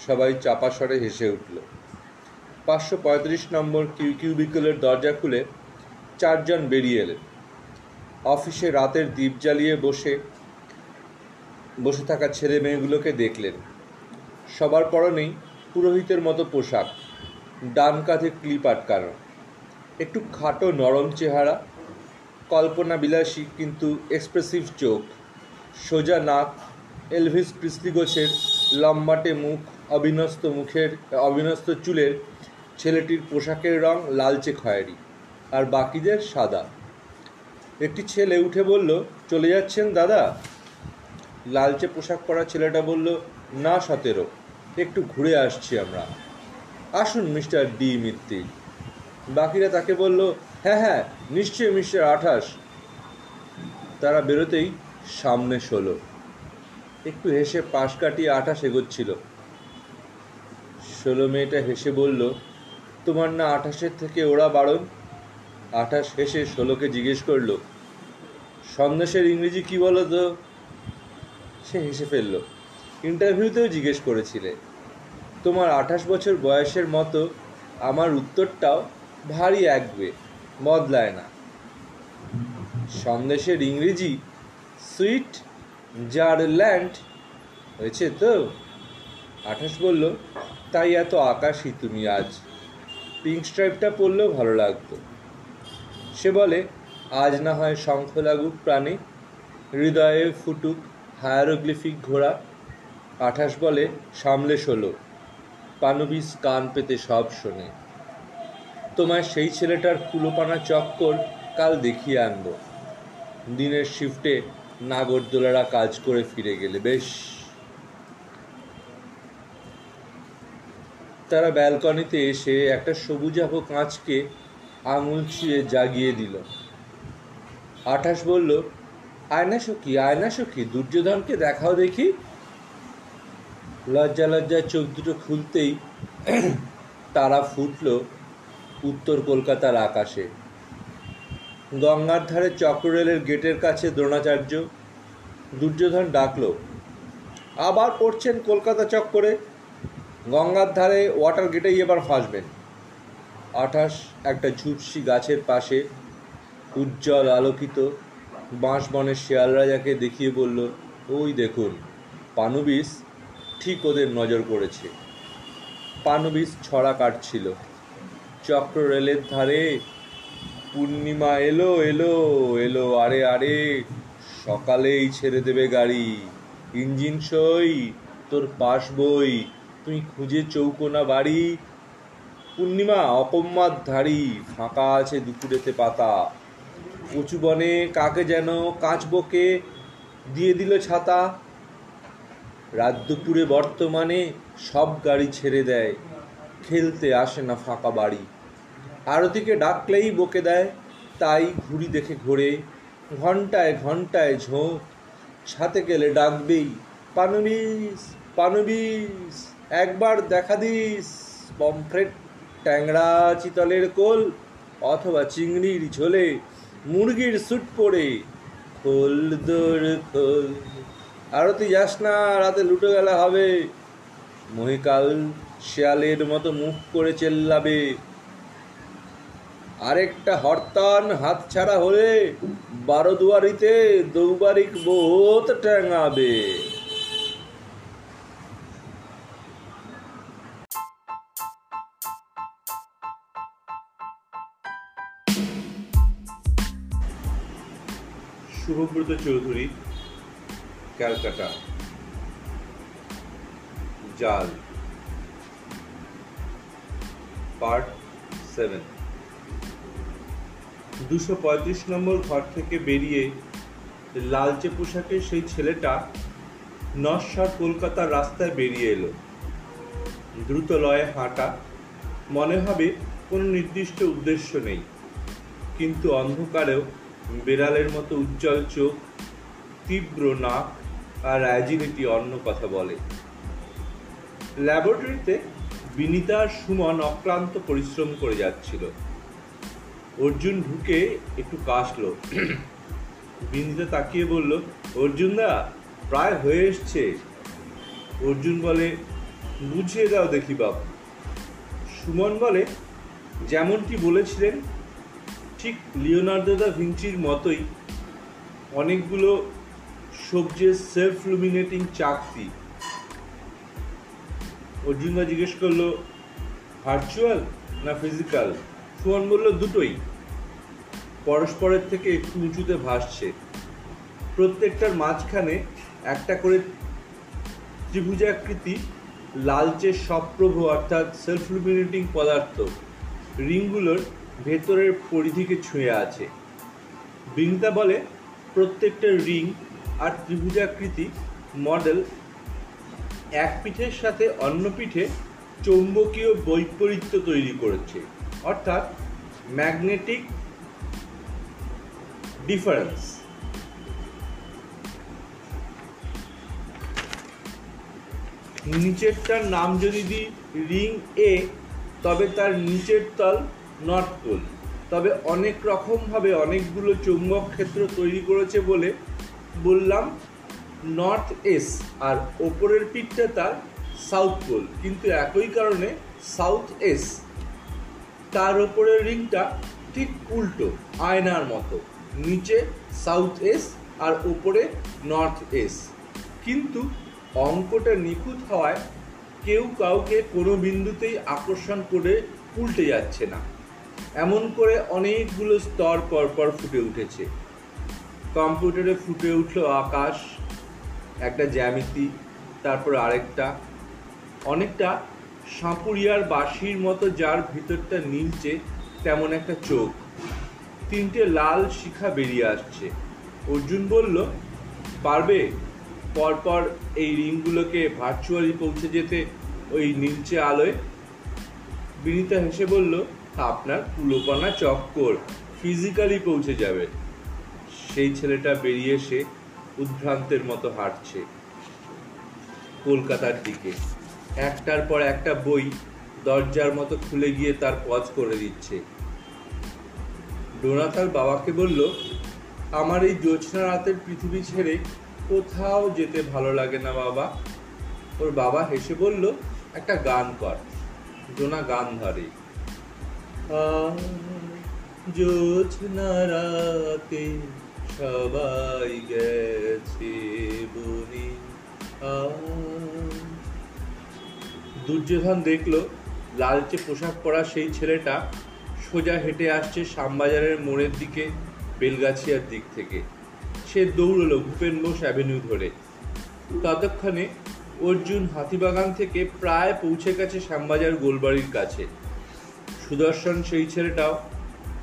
S1: সবাই চাপা হেসে উঠল। পাঁচশো পঁয়ত্রিশ নম্বর কিউ কিউবিকলের দরজা খুলে চারজন বেরিয়ে এলেন। অফিসে রাতের দ্বীপ জ্বালিয়ে বসে বসে থাকা ছেলে মেয়েগুলোকে দেখলেন। সবার পরনেই পুরোহিতের মতো পোশাক, ডান কাঁধে ক্লিপ আটকানো, একটু খাটো নরম চেহারা কল্পনা বিলাসী কিন্তু এক্সপ্রেসিভ চোখ, সোজা নাক এলভিস প্রিসলি লম্বাটে মুখ, অবিনস্ত মুখের, অবিনস্ত চুলের ছেলেটির পোশাকের রং লালচে খয়েরি, আর বাকিদের সাদা। একটি ছেলে উঠে বলল, চলে যাচ্ছেন দাদা? লালচে পোশাক পরা ছেলেটা বলল, না, সতেরো। একটু ঘুরে আসছি আমরা। আসুন মিস্টার ডি মিত্তি। বাকিরা তাকে বলল হ্যাঁ হ্যাঁ নিশ্চয়ই মিস্টার আঠাশ। তারা বেরোতেই সামনে ষোলো। একটু হেসে পাশ কাটিয়ে আঠাশ এগোচ্ছিল। ষোলো মেয়েটা হেসে বলল, তোমার না আঠাশের থেকে ওরা বারণ? আঠাশ হেসে ষোলোকে জিজ্ঞেস করল সন্দেশের ইংরেজি কি বলো তো? সে হেসে ফেলল ইন্টারভিউতেও জিজ্ঞেস করেছিলে। তোমার আঠাশ বছর বয়সের মতো আমার উত্তরটাও ভারী একবে, বদলায় না। সন্দেশের ইংরেজি সুইট জার ল্যান্ড হয়েছে তো? আঠাশ বলল, তাই এত আকাশই তুমি আজ। পিঙ্ক স্ট্রাইপটা পরলেও ভালো লাগতো। সে বলে, আজ না হয় শঙ্খ লাগুক প্রাণে, হৃদয়ে ফুটুক হায়ারোগ্লিফিক ঘোড়া আঠাশ বলে সামলে ষোলো। পানবিস কান পেতে সব শোনে। তোমার সেই ছেলেটার কুলোপানা চক্কর কাল দেখিয়ে আনব। দিনের শিফটে নাগরদোলারা কাজ করে ফিরে গেলে, বেশ। তারা ব্যালকনিতে এসে একটা সবুজাভ কাঁচকে আঙুল ছুঁয়ে জাগিয়ে দিল। আঠাশ বলল আয়না সখী আয়না সখী দুর্যোধনকে দেখাও দেখি লজ্জা লজ্জায় চোখ দুটো খুলতেই তারা ফুটল উত্তর কলকাতার আকাশে। গঙ্গার ধারে চক্ররেলের গেটের কাছে দ্রোণাচার্য দুর্যোধন ডাকল, আবার পড়ছেন কলকাতা চক্করে? গঙ্গার ধারে ওয়াটার গেটেই এবার ফাঁসবেন। আঠাশ, একটা ঝুপসি গাছের পাশে উজ্জ্বল আলোকিত বাঁশ বনের শেয়াল রাজাকে দেখিয়ে বলল, ওই দেখুন, পানুবিস ঠিক ওদের নজর করেছে। পানুবিস ছড়া কাটছিল। চক্র রেলের ধারে পূর্ণিমা এলো এলো এলো, আরে আরে, সকালেই ছেড়ে দেবে গাড়ি। ইঞ্জিন সই, তোর পাশ বই, তুই খুঁজে চৌকোনা বাড়ি। পূর্ণিমা অকম্মার ধারি ফাঁকা আছে দুপুরেতে পাতা। উঁচু বনে কাকে যেন কাঁচ বকে দিয়ে দিল ছাতা। রাত দুপুরে বর্তমানে সব গাড়ি ছেড়ে দেয়। খেলতে আসে না ফাঁকা বাড়ি। আরতিকে ডাকলেই বকে দেয়, তাই ঘুড়ি দেখে ঘোরে। ঘন্টায় ঘন্টায় ঝোঁক ছাতে গেলে ডাকবেই পানবিস পানবিস, একবার দেখা দিস। পমফ্রেট, ট্যাংরা, চিতলের কোল, অথবা চিংড়ির ঝোলে, মুরগির স্যুট পরে। খোল দোর খোল। আরতি যাস না, রাতে লুটে গেলে হবে। মহিকাল শেয়ালের মতো মুখ করে চেল্লাবে। আরেকটা হরতান হাত ছাড়া হলে বারো দুয়ারিতে দৌবারিক বহুত ট্যাঙাবে শুভব্রত চৌধুরী ক্যালকাটা। জাল। Part seven. দুশো পঁয়ত্রিশ নম্বর ঘর থেকে বেরিয়ে লালচে পোশাকের সেই ছেলেটা নস্বর কলকাতার রাস্তায় বেরিয়ে এলো। দ্রুত লয়ে হাঁটা মনে হবে কোনো নির্দিষ্ট উদ্দেশ্য নেই। কিন্তু অন্ধকারেও বেড়ালের মতো উজ্জ্বল চোখ, তীব্র নাক আর অ্যাজিলিটি অন্য কথা বলে। ল্যাবরেটরিতে বিনিতা আর সুমন অক্লান্ত পরিশ্রম করে যাচ্ছিল। অর্জুন ঢুকে একটু কাশলো। বিনিতা তাকিয়ে বলল, অর্জুন দা, প্রায় হয়ে এসছে। অর্জুন বলে, বুঝিয়ে দাও দেখি বাবু সুমন বলে, যেমনটি বলেছিলেন, ঠিক লিওনার্দো দা ভিঞ্চির মতোই। অনেকগুলো সবজির সেলফ লুমিনেটিং চাকতি। অর্জুনদা জিজ্ঞেস করল ভার্চুয়াল না ফিজিক্যাল সুমন বলল, দুটোই। পরস্পরের থেকে একটু উঁচুতে ভাসছে। প্রত্যেকটার মাঝখানে একটা করে ত্রিভুজাকৃতি, লালচে সপ্রভ অর্থাৎ সেলফ লুমিনেটিং পদার্থ। রিংগুলোর ভেতরের পরিধিকে ছুঁয়ে আছে। বিনিতা বলে, প্রত্যেকটা রিং আর ত্রিভুজাকৃতি মডেল এক পিঠের সাথে অন্য পিঠে চৌম্বকীয় বৈপরীত্য তৈরি করেছে। অর্থাৎ ম্যাগনেটিক ডিফারেন্স। নিচেরটার নাম যদি দিই রিং এ, তবে তার নিচের তল পোল তবে অনেক রকমভাবে অনেকগুলো চৌম্বক ক্ষেত্র তৈরি করেছে বলে বললাম নর্থ এস আর ওপরের পিঠটা তার সাউথ পোল। কিন্তু একই কারণে সাউথ এস তার ওপরের রিংটা ঠিক উল্টো, আয়নার মতো। নিচে সাউথ এস আর ওপরে নর্থ এস। কিন্তু অঙ্কটা নিখুঁত হওয়ায় কেউ কাউকে কোনো বিন্দুতেই আকর্ষণ করে উল্টে যাচ্ছে না। এমন করে অনেকগুলো স্তর পরপর ফুটে উঠেছে। কম্পিউটারে ফুটে উঠল আকাশ, একটা জ্যামিতি, তারপর আরেকটা। অনেকটা সাঁপুরিয়ার বাঁশির মতো যার ভিতরটা নীলচে, তেমন একটা চোখ। তিনটে লাল শিখা বেরিয়ে আসছে। অর্জুন বলল, পারবে? পরপর এই রিংগুলোকে ভার্চুয়ালি পৌঁছে যেতে ওই নীলচে আলোয়? বিনিতা হেসে বলল, আপনার কুলোপানা চক্কর ফিজিক্যালি পৌঁছে যাবে। সেই ছেলেটা বেরিয়ে এসে উদ্ভ্রান্তের মতো হাঁটছে কলকাতার দিকে। একটার পর একটা বই দরজার মতো খুলে গিয়ে তার পজ করে দিচ্ছে। ডোনা তার বাবাকে বলল, আমার এই জ্যোৎস্না রাতের পৃথিবী ছেড়ে কোথাও যেতে ভালো লাগে না বাবা। ওর বাবা হেসে বলল, একটা গান কর। ডোনা গান ধরে। জ্যোৎস্না রাতে সবাই গেছে দুর্যোধন দেখল, লালচে পোশাক পরা সেই ছেলেটা সোজা হেঁটে আসছে শ্যামবাজারের মোড়ের দিকে, বেলগাছিয়ার দিক থেকে। সে দৌড়লো ভূপেন বোস অ্যাভিনিউ ধরে। ততক্ষণে অর্জুন হাতিবাগান থেকে প্রায় পৌঁছে গেছে শ্যামবাজার গোলবাড়ির কাছে। সুদর্শন সেই ছেলেটাও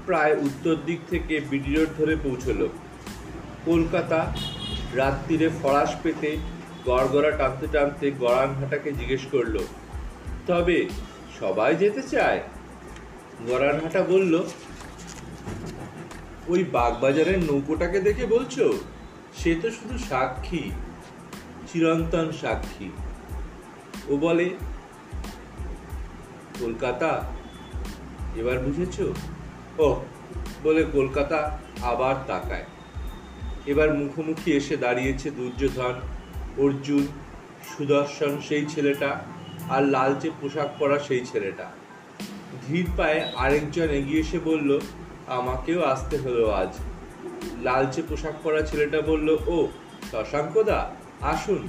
S1: প্রায় উত্তর দিক থেকে বিডি রোড ধরে পৌঁছলো। কলকাতা রাত্রিরে ফরাস পেতে গড়গড়া টানতে টানতে গড়ানহাটাকে জিজ্ঞেস করল, তবে সবাই যেতে চায়? গড়ানহাটা বলল, ওই বাগবাজারের নৌকোটাকে দেখে বলছো? সে তো শুধু সাক্ষী, চিরন্তন সাক্ষী। ও বলে, কলকাতা? এবার বুঝেছ? ও বলে, কলকাতা আবার তাকায়। এবার মুখোমুখি এসে দাঁড়িয়েছে দুর্যোধন, অর্জুন, সুদর্শন সেই ছেলেটা আর লালচে পোশাক পরা সেই ছেলেটা। ধীর পায়ে আরেকজন এগিয়ে এসে বলল, আমাকেও আসতে হলো আজ। লালচে পোশাক পরা ছেলেটা বলল, ও, শশাঙ্কদা, আসুন,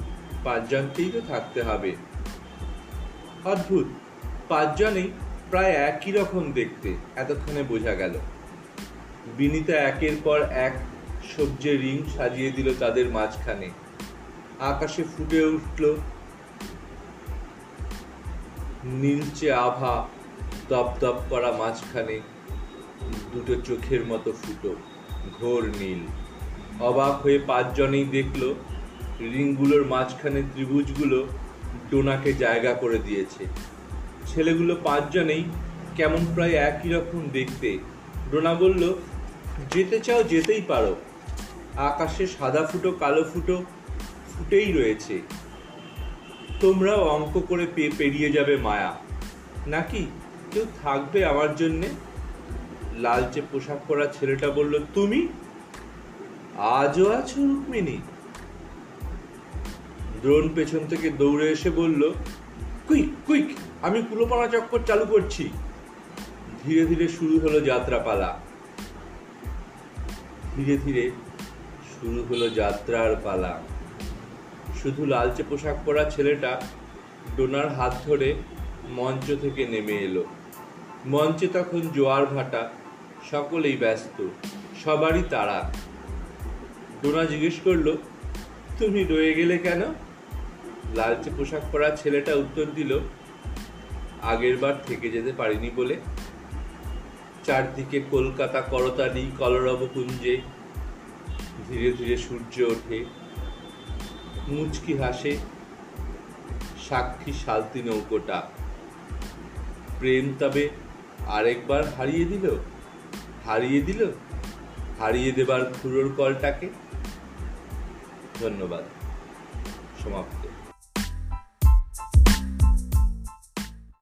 S1: পাঁচজনকেই তো থাকতে হবে। অদ্ভুত, পাঁচজনেই প্রায় একই রকম দেখতে, এতক্ষণে বোঝা গেল। বিনিতা একের পর এক সবজের রিং সাজিয়ে দিল তাদের মাঝখানে। আকাশে ফুটে উঠল নীলচে আভা দপদপ করা মাঝখানে দুটো চোখের মতো ফুটো, ঘোর নীল। অবাক হয়ে পাঁচজনেই দেখল, রিংগুলোর মাঝখানে ত্রিভুজগুলো ডোনাকে জায়গা করে দিয়েছে। ছেলেগুলো পাঁচজনেই কেমন প্রায় একই রকম দেখতে। ডোনা বলল, যেতে চাও যেতেই পারো। আকাশে সাদা ফুটো, কালো ফুটো ফুটেই রয়েছে। তোমরাও অঙ্ক করে পে- পেরিয়ে যাবে মায়া। নাকি কেউ থাকবে আমার জন্যে? লালচে পোশাক পরা ছেলেটা বলল, তুমি? আজও আছো রুক্মিণী? দ্রোণ পেছন থেকে দৌড়ে এসে বলল, কুইক কুইক, আমি কুলোপানা চক্কর চালু করছি। ধীরে ধীরে শুরু হলো যাত্রাপালা। ধীরে ধীরে শুরু হলো যাত্রার পালা। শুধু লালচে পোশাক পরা ছেলেটা ডোনার হাত ধরে মঞ্চ থেকে নেমে এলো। মঞ্চে তখন জোয়ার ভাটা, সকলেই ব্যস্ত, সবারই তাড়া। ডোনা জিজ্ঞেস করল, তুমি রয়ে গেলে কেন? লালচে পোশাক পরা ছেলেটা উত্তর দিল, আগের বার থেকে যেতে পারিনি বলে। চারদিকে কলকাতা করতালি কলরব কুঞ্জে ধীরে ধীরে সূর্য ওঠে। মুচকি হাসে। সাক্ষী শালতি নৌকোটা। প্রেম তবে আরেকবার হারিয়ে দিল। হারিয়ে দিল। হারিয়ে দেবার খুরোর কলটাকে। ধন্যবাদ। সমাপ্ত।